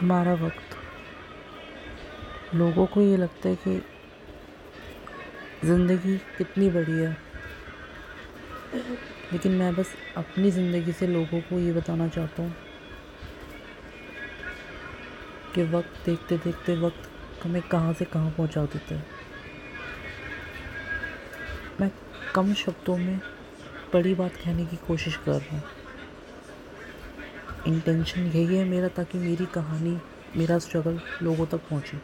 हमारा वक्त। लोगों को ये लगता है कि ज़िंदगी कितनी बड़ी है। लेकिन मैं बस अपनी ज़िंदगी से लोगों को ये बताना चाहता हूँ कि वक्त देखते देखते वक्त हमें कहाँ से कहाँ पहुँचा देता है। मैं कम शब्दों में बड़ी बात कहने की कोशिश कर रहा हूँ। इंटेंशन यही है मेरा ताकि मेरी कहानी मेरा स्ट्रगल लोगों तक पहुँचे।